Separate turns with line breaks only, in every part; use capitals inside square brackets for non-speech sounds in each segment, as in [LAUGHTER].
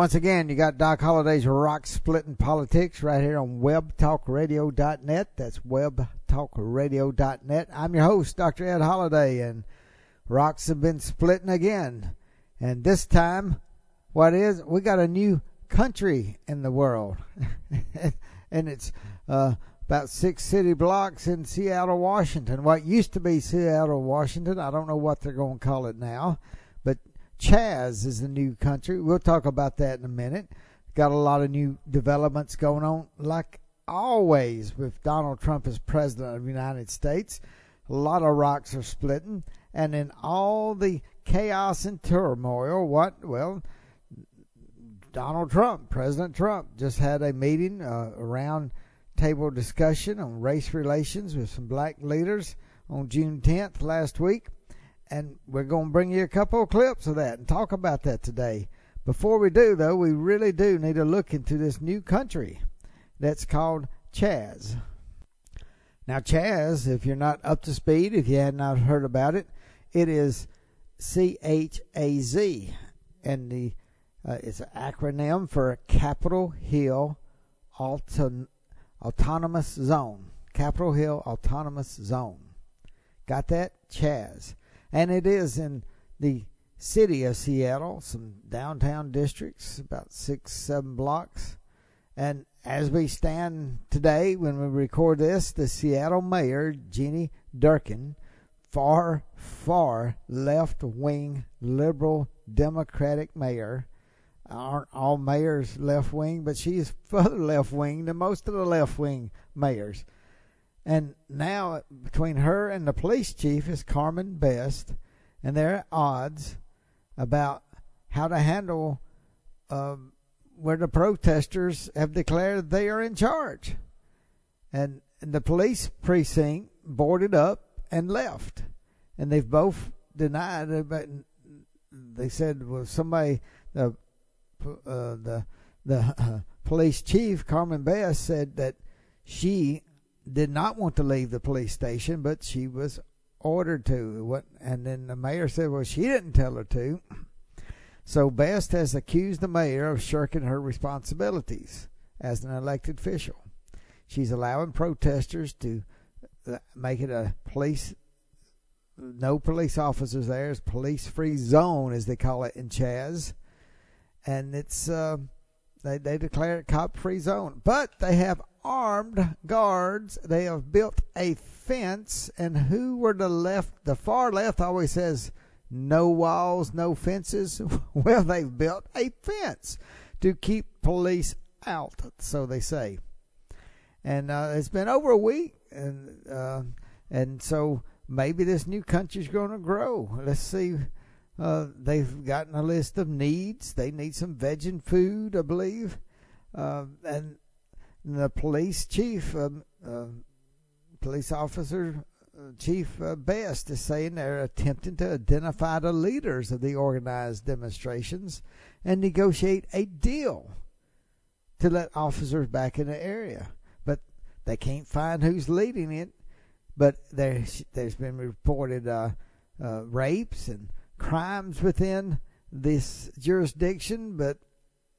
Once again, you got Doc Holliday's Rock Splitting Politics right here on webtalkradio.net. That's webtalkradio.net. I'm your host, Dr. Ed Holliday, and rocks have been splitting again. And this time, what is, we got a new country in the world. [LAUGHS] and it's uh, about six city blocks in Seattle, Washington. What used to be Seattle, Washington, I don't know what they're going to call it now, Chaz is the new country. We'll talk about that in a minute. Got a lot of new developments going on, like always with Donald Trump as president of the United States. A lot of rocks are splitting, and in all the chaos and turmoil, what? Well, Donald Trump, President Trump, just had a meeting, uh, round table discussion on race relations with some black leaders on June 10th last week and we're going to bring you a couple of clips of that and talk about that today. Before we do, though, we really do need to look into this new country that's called Chaz. Now, Chaz, if you're not up to speed, if you had not heard about it, it is C H A Z, and the uh, it's an acronym for Capitol Hill Auton- Autonomous Zone. Capitol Hill Autonomous Zone. Got that? Chaz and it is in the city of Seattle, some downtown districts, about six, seven blocks. And as we stand today, when we record this, the Seattle mayor, Jenny Durkan, far, far left wing liberal Democratic mayor, aren't all mayors left wing, but she's [LAUGHS] further left wing than most of the left wing mayors. And now, between her and the police chief is Carmen Best, and they're at odds about how to handle um, where the protesters have declared they are in charge. And, and the police precinct boarded up and left. And they've both denied it, but they said, well, somebody, the, uh, the, the uh, [LAUGHS] police chief, Carmen Best, said that she did not want to leave the police station, but she was ordered to. And then the mayor said, "Well, she didn't tell her to." [CLEARS THROAT] So Best has accused the mayor of shirking her responsibilities as an elected official. She's allowing protesters to uh, make it a police no police officers there. It's police free zone as they call it in Chaz. And it's uh, they they declare it cop free zone. But they have armed guards. They have built a fence, and who were the left? The far left always says no walls, no fences. [LAUGHS] well, they've built a fence to keep police out, so they say. And uh, it's been over a week, and uh, and so maybe this new country's going to grow. Let's see. Uh, they've gotten a list of needs. They need some vegan food, I believe, uh, and the police chief, uh, police officer uh, Chief uh, Best is saying they're attempting to identify the leaders of the organized demonstrations and negotiate a deal to let officers back in the area. But they can't find who's leading it. But there's there's been reported uh, uh, rapes and crimes within this jurisdiction, but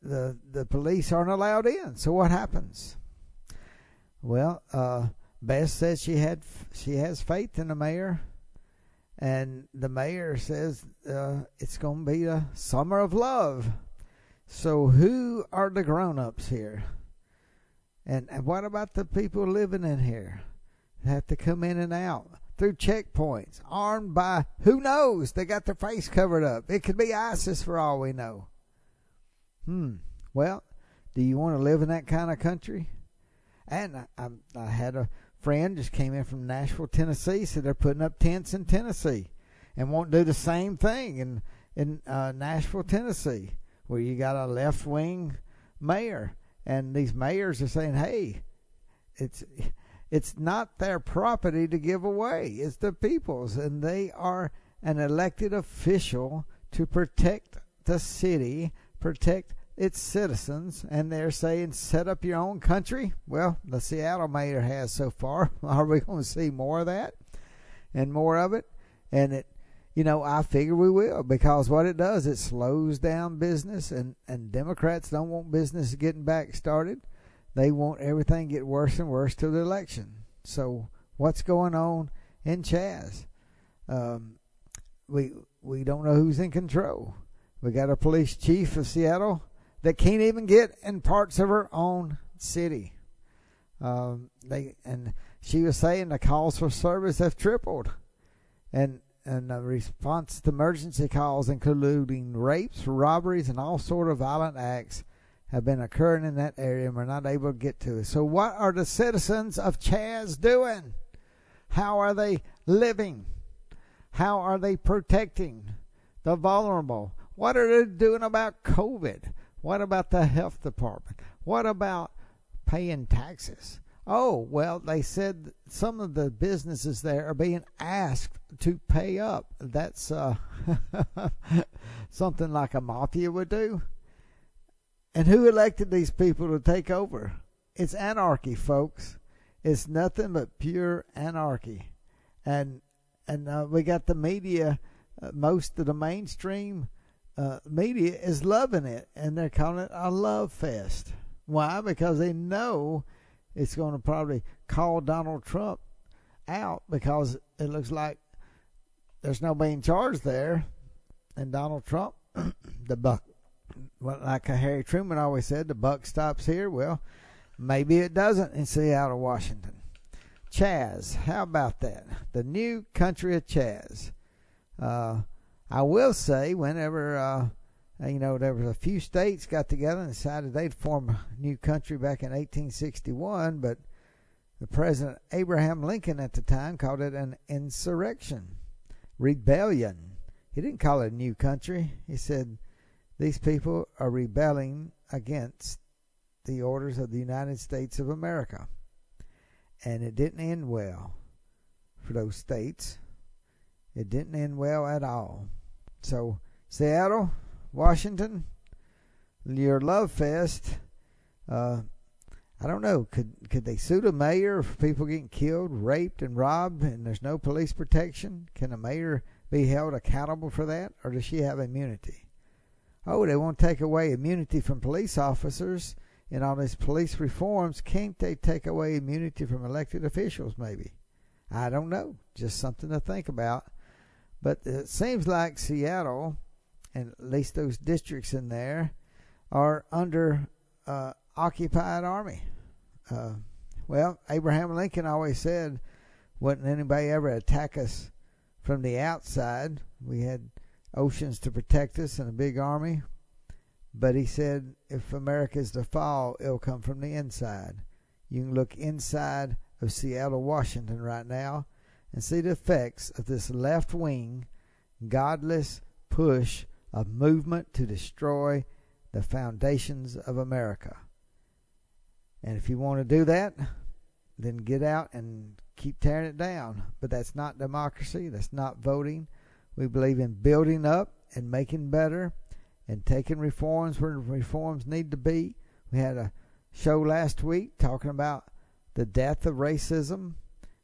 the the police aren't allowed in. So what happens? Well, uh, Best says she had she has faith in the mayor, and the mayor says uh, it's going to be a summer of love. So who are the grown-ups here? And, and what about the people living in here? They have to come in and out. through checkpoints, armed by who knows? They got their face covered up. It could be ISIS for all we know. Hmm. Well, do you want to live in that kind of country? And I, I, I had a friend just came in from Nashville, Tennessee, said they're putting up tents in Tennessee, and won't do the same thing in in uh, Nashville, Tennessee, where you got a left wing mayor, and these mayors are saying, "Hey, it's it's not their property to give away; it's the people's, and they are an elected official to protect the city, protect its citizens, and they're saying, set up your own country. Well, the Seattle mayor has so far. [LAUGHS] Are we going to see more of that and more of it? And it, you know, I figure we will because what it does, it slows down business, and and Democrats don't want business getting back started. They want everything get worse and worse till the election. So what's going on in Chaz? Um, we we don't know who's in control. We got a police chief of Seattle that can't even get in parts of her own city. Um, they and she was saying the calls for service have tripled, and and the response to emergency calls, including rapes, robberies, and all sort of violent acts, have been occurring in that area, and we're not able to get to it. So, what are the citizens of Chaz doing? How are they living? How are they protecting the vulnerable? What are they doing about COVID? What about the health department? What about paying taxes? Oh, well, they said some of the businesses there are being asked to pay up. That's uh, [LAUGHS] something like a mafia would do. And who elected these people to take over? It's anarchy, folks. It's nothing but pure anarchy. And and uh, we got the media, uh, most of the mainstream uh, media is loving it, and they're calling it a love fest. Why? Because they know it's going to probably call Donald Trump out because it looks like there's nobody in charge there, and Donald Trump, [CLEARS THROAT] the buck, well, like Harry Truman always said, the buck stops here. Well, maybe it doesn't in Seattle, Washington. Chaz, how about that? The new country of Chaz. Uh, I will say, whenever uh, you know there was a few states got together and decided they'd form a new country back in 1861, but the President Abraham Lincoln at the time called it an insurrection, rebellion. He didn't call it a new country. He said these people are rebelling against the orders of the United States of America. And it didn't end well for those states. It didn't end well at all. So, Seattle, Washington, your love fest. Uh, I don't know. Could could they sue the mayor for people getting killed, raped, and robbed, and there's no police protection? Can the mayor be held accountable for that, or does she have immunity? Oh, they won't take away immunity from police officers and all these police reforms. Can't they take away immunity from elected officials? Maybe. I don't know. Just something to think about. But it seems like Seattle, and at least those districts in there, are under uh, occupied army. Uh, well, Abraham Lincoln always said, "Wouldn't anybody ever attack us from the outside? We had oceans to protect us and a big army." But he said, "If America is to fall, it'll come from the inside." You can look inside of Seattle, Washington, right now, and see the effects of this left wing, godless push of movement to destroy the foundations of America. And if you want to do that, then get out and keep tearing it down. But that's not democracy, that's not voting. We believe in building up and making better and taking reforms where reforms need to be. We had a show last week talking about the death of racism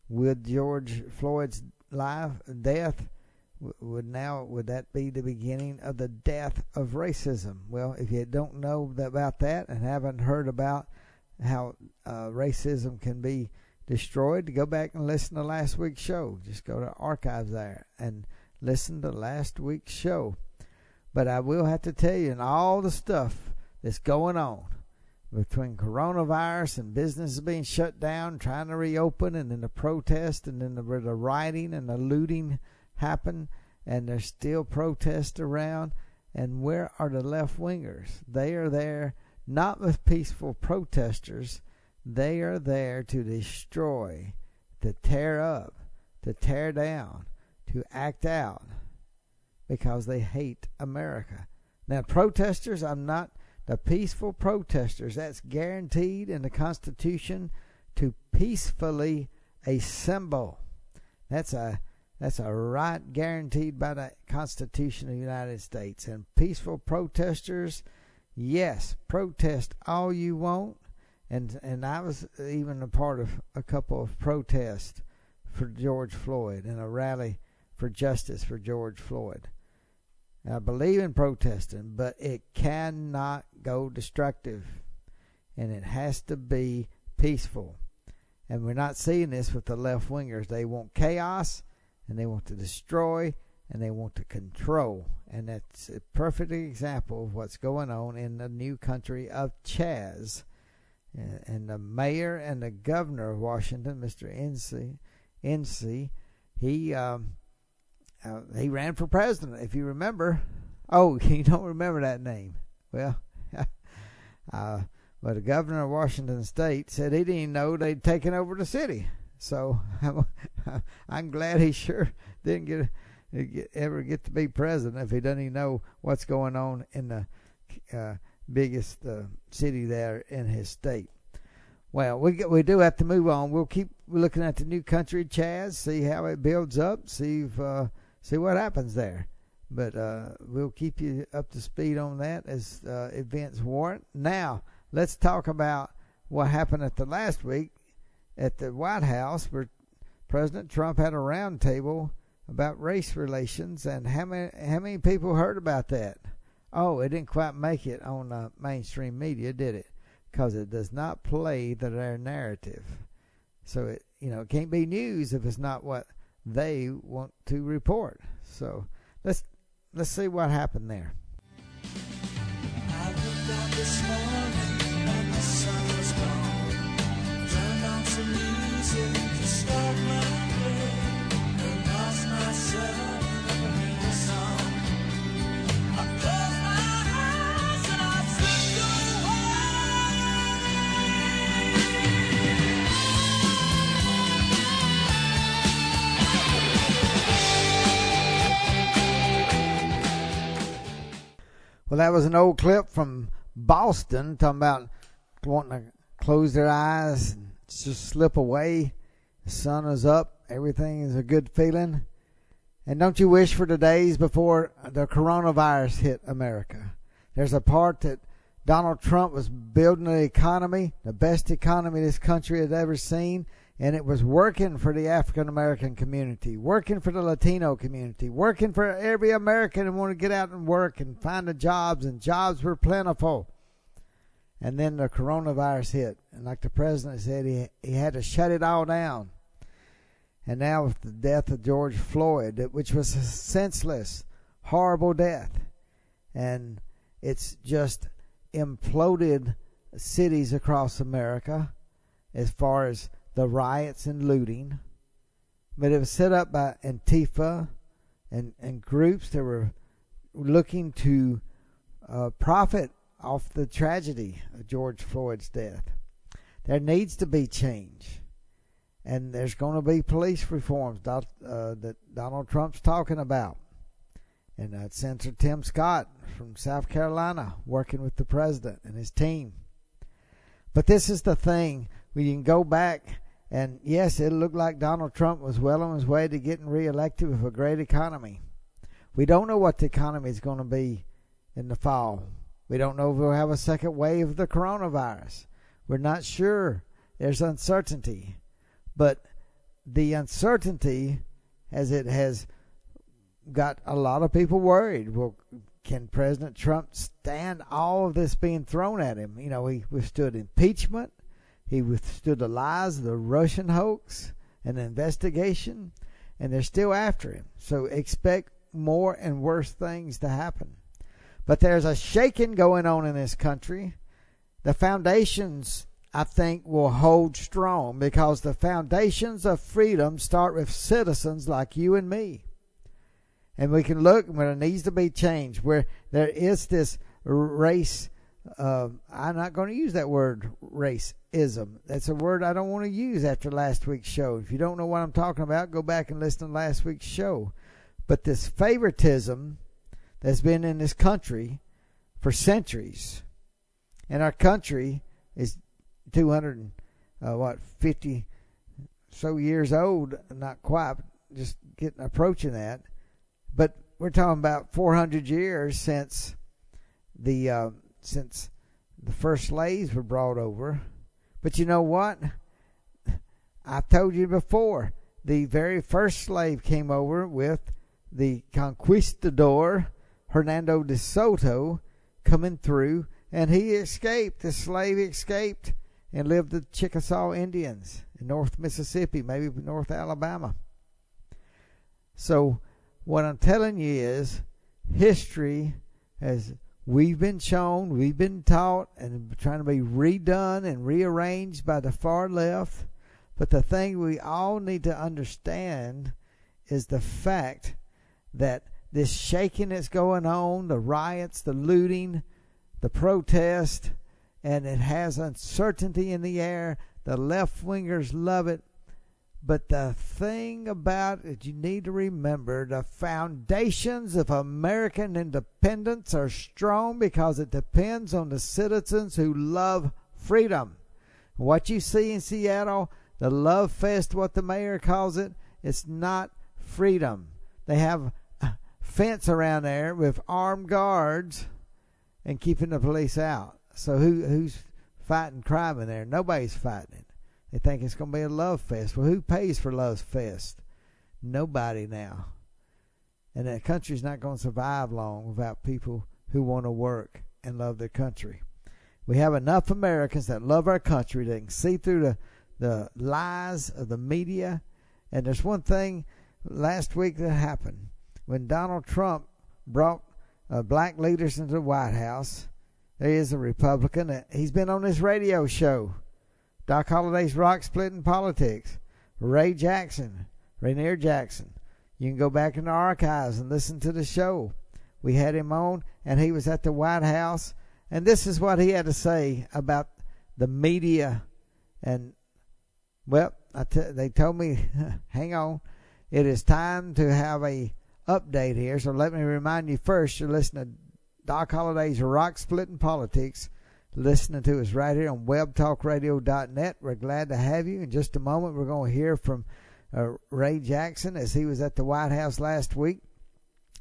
with George Floyd's life death would now would that be the beginning of the death of racism? Well, if you don't know about that and haven't heard about how uh, racism can be destroyed, go back and listen to last week's show. Just go to archives there and listen to last week's show. But I will have to tell you, and all the stuff that's going on between coronavirus and businesses being shut down, trying to reopen, and then the protest, and then the, the rioting and the looting happen, and there's still protests around. And where are the left wingers? They are there not with peaceful protesters. They are there to destroy, to tear up, to tear down, to act out because they hate America. Now, protesters, I'm not the peaceful protesters, that's guaranteed in the Constitution to peacefully assemble. That's a that's a right guaranteed by the Constitution of the United States. And peaceful protesters, yes, protest all you want. And and I was even a part of a couple of protests for George Floyd and a rally for justice for George Floyd. I believe in protesting, but it cannot go destructive. And it has to be peaceful. And we're not seeing this with the left wingers. They want chaos and they want to destroy and they want to control. And that's a perfect example of what's going on in the new country of Chaz. And the mayor and the governor of Washington, Mr. Inslee, he um, uh, he ran for president, if you remember. Oh, [LAUGHS] you don't remember that name? Well, [LAUGHS] uh, but the governor of Washington State said he didn't know they'd taken over the city. So [LAUGHS] I'm glad he sure didn't get, ever get to be president if he doesn't even know what's going on in the uh, biggest uh, city there in his state. Well, we we do have to move on. We'll keep looking at the new country, Chaz, see how it builds up, see if uh, see what happens there. But uh, we'll keep you up to speed on that as uh, events warrant. Now, let's talk about what happened at the last week at the White House, where President Trump had a roundtable about race relations, and how many how many people heard about that? Oh, it didn't quite make it on uh, mainstream media, did it? Because it does not play the, their narrative. So it you know it can't be news if it's not what they want to report. So let's let's see what happened there. Well, that was an old clip from Boston talking about wanting to close their eyes and just slip away. The sun is up. Everything is a good feeling. And don't you wish for the days before the coronavirus hit America? There's a part that Donald Trump was building an economy, the best economy this country has ever seen and it was working for the African American community, working for the Latino community, working for every American who wanted to get out and work and find the jobs, and jobs were plentiful. And then the coronavirus hit, and like the president said, he he had to shut it all down. And now with the death of George Floyd, which was a senseless, horrible death, and it's just imploded cities across America as far as the riots and looting, but it was set up by Antifa and, and groups that were looking to uh, profit off the tragedy of George Floyd's death. There needs to be change. And there's going to be police reforms uh, that Donald Trump's talking about. And uh, Senator Tim Scott from South Carolina working with the president and his team. But this is the thing. We can go back and yes, it looked like Donald Trump was well on his way to getting reelected with a great economy. We don't know what the economy is going to be in the fall. We don't know if we'll have a second wave of the coronavirus. We're not sure. There's uncertainty. But the uncertainty, as it has got a lot of people worried, well, can President Trump stand all of this being thrown at him? You know, he withstood impeachment. He withstood the lies of the Russian hoax and the investigation, and they're still after him. So expect more and worse things to happen. But there's a shaking going on in this country, the foundations, I think, will hold strong because the foundations of freedom start with citizens like you and me. And we can look where it needs to be changed, where there is this race. Uh, I'm not going to use that word racism. That's a word I don't want to use after last week's show. If you don't know what I'm talking about, go back and listen to last week's show. But this favoritism that's been in this country for centuries, and our country is 200 uh, what 50 so years old, not quite, just getting approaching that. But we're talking about 400 years since the uh, since the first slaves were brought over. But you know what? I've told you before. The very first slave came over with the conquistador Hernando de Soto coming through, and he escaped. The slave escaped and lived with Chickasaw Indians in North Mississippi, maybe North Alabama. So, what I'm telling you is history has we've been shown, we've been taught, and trying to be redone and rearranged by the far left. But the thing we all need to understand is the fact that this shaking that's going on, the riots, the looting, the protest, and it has uncertainty in the air. The left wingers love it. But the thing about it, you need to remember the foundations of American independence are strong because it depends on the citizens who love freedom. What you see in Seattle, the Love Fest, what the mayor calls it, it's not freedom. They have a fence around there with armed guards and keeping the police out. So who who's fighting crime in there? Nobody's fighting it. They think it's going to be a love fest. Well, who pays for love fest? Nobody now. And the country's not going to survive long without people who want to work and love their country. We have enough Americans that love our country that can see through the, the lies of the media. And there's one thing last week that happened when Donald Trump brought uh, black leaders into the White House. There is a Republican. He's been on this radio show, Doc Holliday's Rock Splitting Politics. Ray Jackson, Rainier Jackson. You can go back in the archives and listen to the show. We had him on, and he was at the White House, and this is what he had to say about the media. And well, they told me, [LAUGHS] hang on, it is time to have a update here. So let me remind you first, you're listening to Doc Holliday's Rock Splitting Politics. Listening to us right here on webtalkradio.net. We're glad to have you. In just a moment, we're going to hear from uh, Ray Jackson as he was at the White House last week.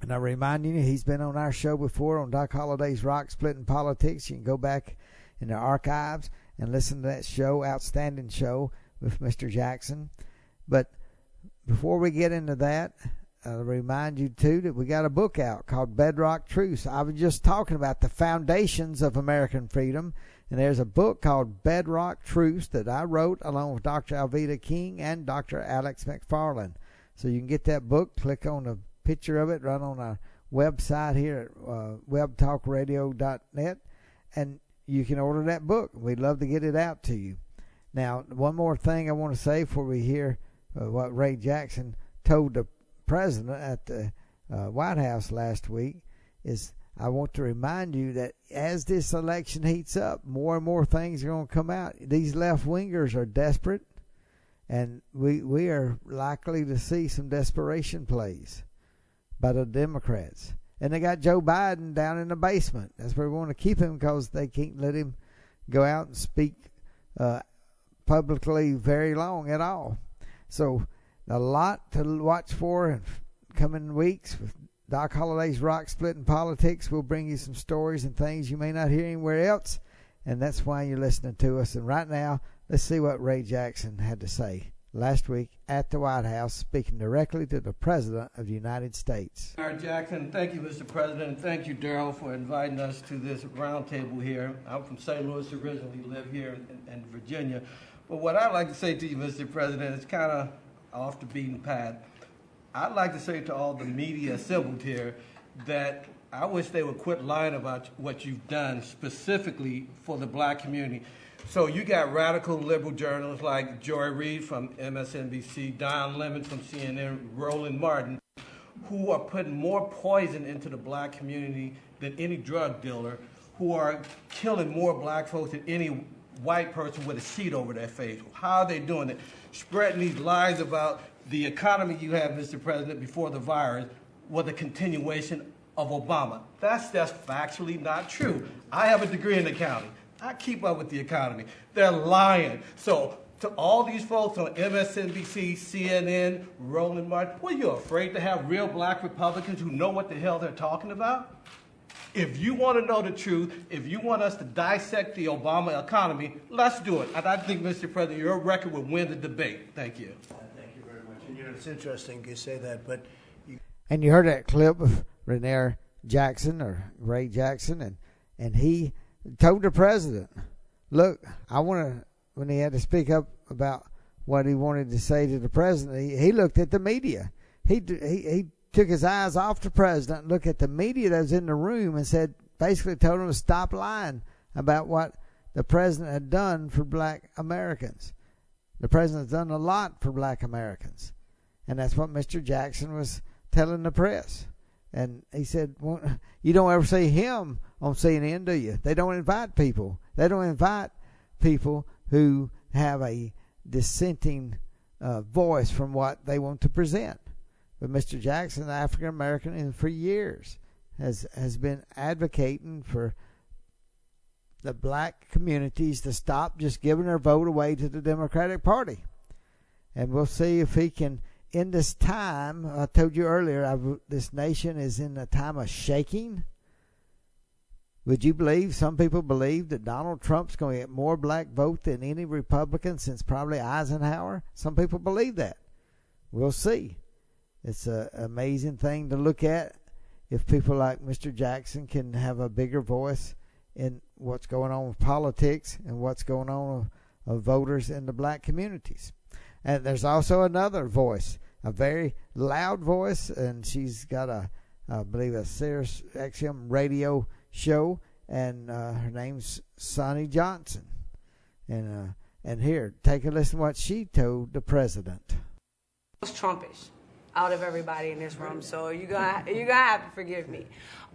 And I remind you, he's been on our show before on Doc Holliday's Rock Splitting Politics. You can go back in the archives and listen to that show, outstanding show with Mr. Jackson. But before we get into that, I'll remind you too that we got a book out called Bedrock Truths. I was just talking about the foundations of American freedom, and there's a book called Bedrock Truths that I wrote along with Dr. Alveda King and Dr. Alex McFarland. So you can get that book. Click on the picture of it right on our website here at uh, webtalkradio.net, and you can order that book. We'd love to get it out to you. Now, one more thing I want to say before we hear uh, what Ray Jackson told the president at the uh, White House last week is I want to remind you that as this election heats up, more and more things are going to come out. These left wingers are desperate, and we we are likely to see some desperation plays by the Democrats. And they got Joe Biden down in the basement. That's where we want to keep him because they can't let him go out and speak uh, publicly very long at all. So a lot to watch for in coming weeks with Doc Holliday's Rock Splitting Politics. We'll bring you some stories and things you may not hear anywhere else, and that's why you're listening to us. And right now, let's see what Ray Jackson had to say last week at the White House, speaking directly to the President of the United States.
Right, Jackson, thank you, Mr. President, and thank you, Darrell, for inviting us to this roundtable here. I'm from St. Louis originally, live here in, in Virginia. But what I'd like to say to you, Mr. President, is kind of off the beaten path. I'd like to say to all the media assembled here that I wish they would quit lying about what you've done specifically for the black community. So you got radical liberal journalists like Joy Reid from MSNBC, Don Lemon from CNN, Roland Martin, who are putting more poison into the black community than any drug dealer, who are killing more black folks than any white person with a sheet over their face. How are they doing it? Spreading these lies about the economy you have, Mr. President, before the virus was a continuation of Obama. That's just factually not true. I have a degree in accounting. I keep up with the economy. They're lying. So to all these folks on MSNBC, CNN, Roland Martin, are you afraid to have real black Republicans who know what the hell they're talking about? If you want to know the truth, if you want us to dissect the Obama economy, let's do it. And I think, Mr. President, your record will win the debate. Thank you.
Uh, thank you very much. And you know, it's interesting you say that, but. You...
And you heard that clip of Raniere Jackson or Ray Jackson, and, and he told the president, look, I want to, when he had to speak up about what he wanted to say to the president, he, he looked at the media. He, he, he took his eyes off the president, looked at the media that was in the room, and said, basically told him to stop lying about what the president had done for black Americans. The president's done a lot for black Americans. And that's what Mr. Jackson was telling the press. And he said, well, [LAUGHS] You don't ever see him on CNN, do you? They don't invite people. They don't invite people who have a dissenting uh, voice from what they want to present. But Mr. Jackson, the African American, and for years has has been advocating for the black communities to stop just giving their vote away to the Democratic Party. And we'll see if he can in this time, I told you earlier, I've, this nation is in a time of shaking. Would you believe some people believe that Donald Trump's going to get more black vote than any Republican since probably Eisenhower? Some people believe that. We'll see. It's an amazing thing to look at if people like Mr. Jackson can have a bigger voice in what's going on with politics and what's going on with voters in the black communities. And there's also another voice, a very loud voice, and she's got a, I believe, a Sirius XM radio show, and uh, her name's Sonnie Johnson. And uh, and here, take a listen to what she told the president.
Most Trumpish out of everybody in this room, so you're gonna you're gonna have to forgive me.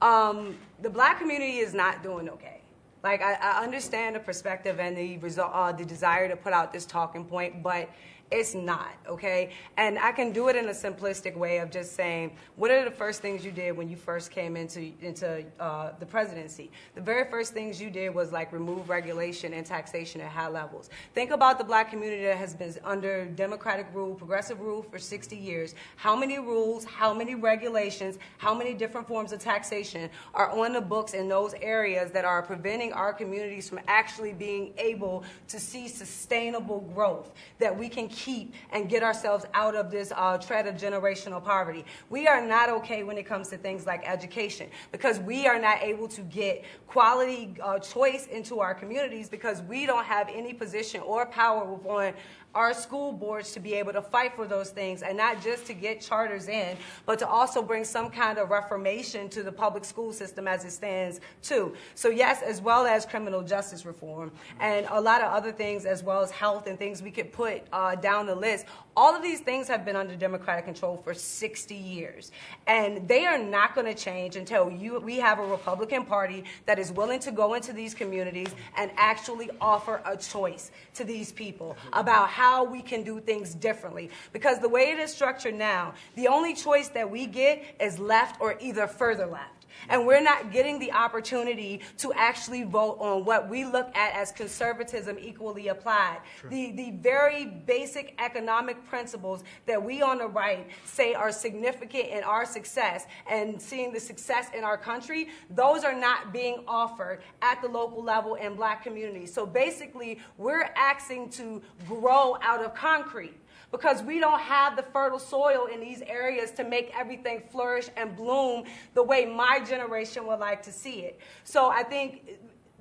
Um, the black community is not doing okay. Like I, I understand the perspective and the result, uh, the desire to put out this talking point, but it's not, okay? And I can do it in a simplistic way of just saying, what are the first things you did when you first came into into uh, the presidency? The very first things you did was like remove regulation and taxation at high levels. Think about the black community that has been under democratic rule, progressive rule for 60 years. How many rules, how many regulations, how many different forms of taxation are on the books in those areas that are preventing our communities from actually being able to see sustainable growth that we can keep and get ourselves out of this uh, tread of generational poverty. We are not okay when it comes to things like education because we are not able to get quality uh, choice into our communities because we don't have any position or power on our school boards to be able to fight for those things and not just to get charters in, but to also bring some kind of reformation to the public school system as it stands, too. So, yes, as well as criminal justice reform and a lot of other things, as well as health and things we could put uh, down the list. All of these things have been under Democratic control for 60 years. And they are not going to change until you, we have a Republican Party that is willing to go into these communities and actually offer a choice to these people about how we can do things differently. Because the way it is structured now, the only choice that we get is left or either further left. And we're not getting the opportunity to actually vote on what we look at as conservatism equally applied. The, the very basic economic principles that we on the right say are significant in our success and seeing the success in our country, those are not being offered at the local level in black communities. So basically, we're asking to grow out of concrete because we don't have the fertile soil in these areas to make everything flourish and bloom the way my generation would like to see it. So I think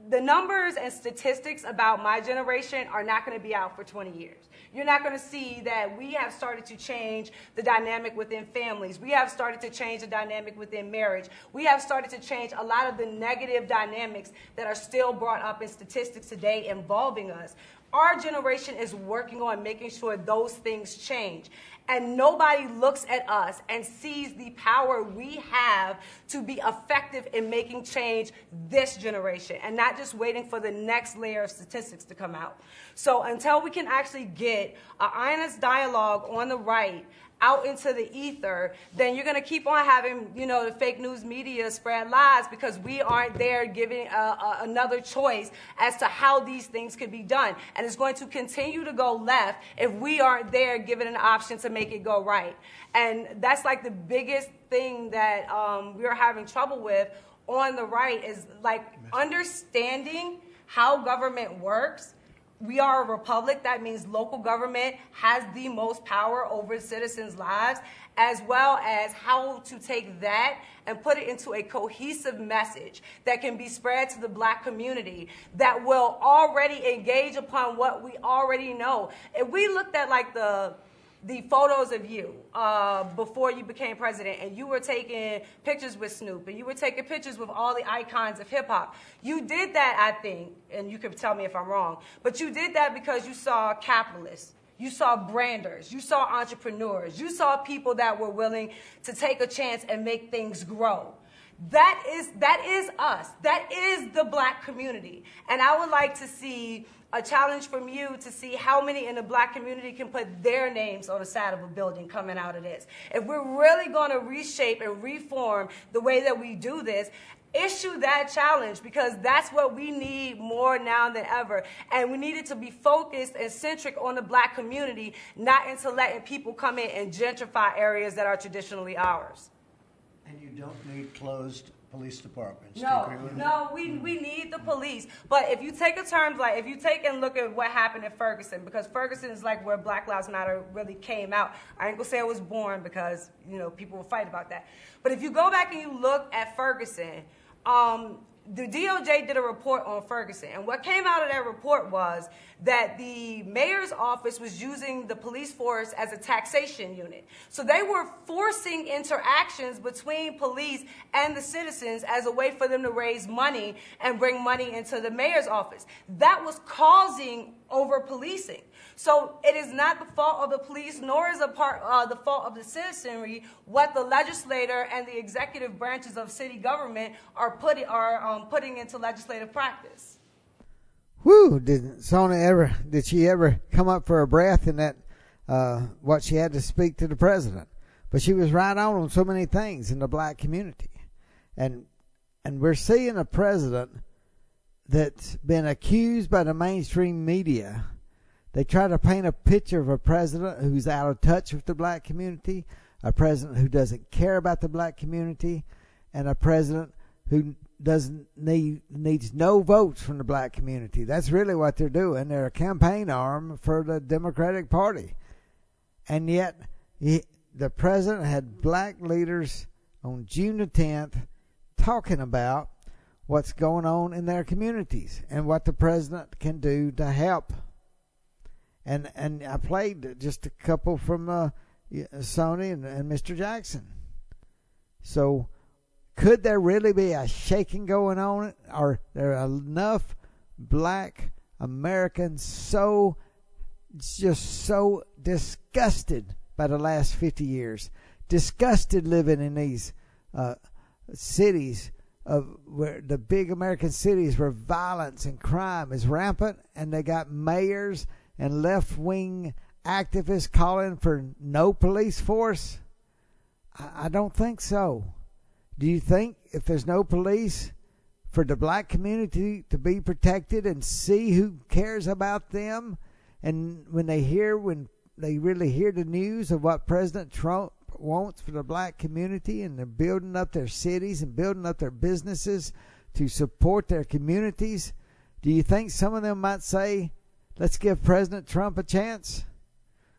the numbers and statistics about my generation are not going to be out for 20 years. You're not going to see that we have started to change the dynamic within families. We have started to change the dynamic within marriage. We have started to change a lot of the negative dynamics that are still brought up in statistics today involving us. Our generation is working on making sure those things change and nobody looks at us and sees the power we have to be effective in making change this generation and not just waiting for the next layer of statistics to come out. So until we can actually get an honest dialogue on the right out into the ether, then you're going to keep on having, you know, the fake news media spread lies because we aren't there giving a, a, another choice as to how these things could be done. And it's going to continue to go left if we aren't there giving an option to make it go right. And that's like the biggest thing that um, we're having trouble with on the right is like understanding how government works we are a republic. That means local government has the most power over citizens' lives, as well as how to take that and put it into a cohesive message that can be spread to the black community that will already engage upon what we already know. If we looked at like the the photos of you uh, before you became president, and you were taking pictures with Snoop, and you were taking pictures with all the icons of hip hop. You did that, I think, and you can tell me if I'm wrong, but you did that because you saw capitalists. You saw branders, you saw entrepreneurs, you saw people that were willing to take a chance and make things grow. That is that is us. That is the black community. And I would like to see a challenge from you to see how many in the black community can put their names on the side of a building coming out of this. If we're really going to reshape and reform the way that we do this, issue that challenge because that's what we need more now than ever. And we need it to be focused and centric on the black community, not into letting people come in and gentrify areas that are traditionally ours.
And you don't need closed police departments.
No, no, we, we need the police. But if you take a term like, if you take and look at what happened in Ferguson, because Ferguson is like where Black Lives Matter really came out. I ain't gonna say it was born because, you know, people will fight about that. But if you go back and you look at Ferguson, um, the DOJ did a report on Ferguson, and what came out of that report was that the mayor's office was using the police force as a taxation unit. So they were forcing interactions between police and the citizens as a way for them to raise money and bring money into the mayor's office. That was causing over policing. So it is not the fault of the police, nor is it part uh, the fault of the citizenry what the legislator and the executive branches of city government are putting are um, putting into legislative practice.
Whew! Did Sonia ever? Did she ever come up for a breath in that? Uh, what she had to speak to the president, but she was right on on so many things in the black community, and and we're seeing a president that's been accused by the mainstream media they try to paint a picture of a president who's out of touch with the black community, a president who doesn't care about the black community, and a president who doesn't need needs no votes from the black community. That's really what they're doing. They're a campaign arm for the Democratic Party, and yet he, the president had black leaders on June the 10th talking about what's going on in their communities and what the president can do to help and and I played just a couple from uh, Sonnie and, and Mr. Jackson. So, could there really be a shaking going on? Are there enough black Americans so just so disgusted by the last 50 years, disgusted living in these uh, cities of where the big American cities where violence and crime is rampant, and they got mayors and left wing activists calling for no police force? I, I don't think so. Do you think if there's no police for the black community to be protected and see who cares about them, and when they hear when they really hear the news of what President Trump wants for the black community and they're building up their cities and building up their businesses to support their communities, do you think some of them might say, let's give President Trump a chance.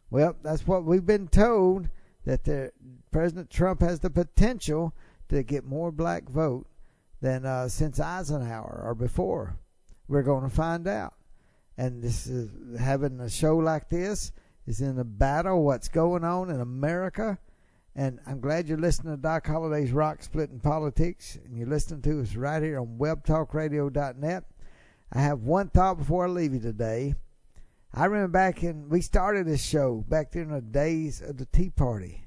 Well, that's what we've been told that President Trump has the potential to get more black vote than uh, since Eisenhower or before. We're going to find out. And this is having a show like this is in a battle. What's going on in America? And I'm glad you're listening to Doc Holliday's Rock Splitting Politics, and you're listening to us right here on WebTalkRadio.net. I have one thought before I leave you today. I remember back in we started this show back during the days of the Tea Party.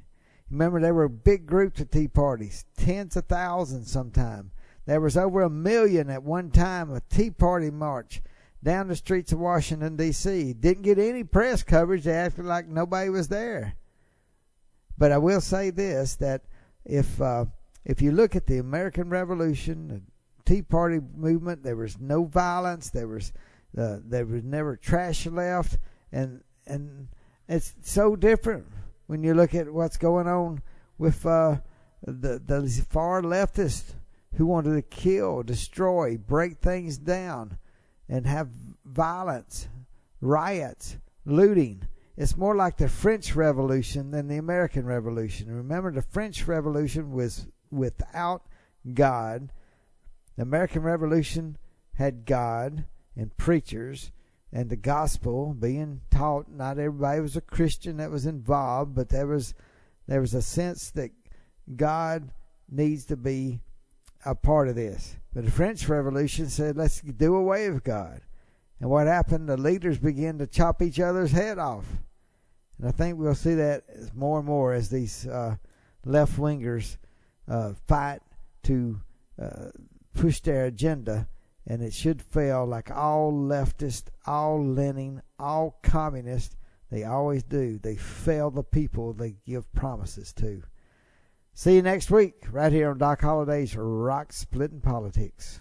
Remember there were big groups of Tea Parties, tens of thousands sometime. There was over a million at one time a Tea Party march down the streets of Washington D.C. Didn't get any press coverage. They acted like nobody was there. But I will say this: that if uh, if you look at the American Revolution, the Tea Party movement, there was no violence. There was uh, there was never trash left, and and it's so different when you look at what's going on with uh, the the far leftists who wanted to kill, destroy, break things down, and have violence, riots, looting. It's more like the French Revolution than the American Revolution. Remember, the French Revolution was without God. The American Revolution had God and preachers and the gospel being taught. Not everybody was a Christian that was involved, but there was there was a sense that God needs to be a part of this. But the French Revolution said, let's do away with God. And what happened? The leaders began to chop each other's head off. And I think we'll see that more and more as these uh, left wingers uh, fight to uh, push their agenda. And it should fail like all leftists, all Lenin, all communists. They always do. They fail the people they give promises to. See you next week, right here on Doc Holliday's Rock Splitting Politics.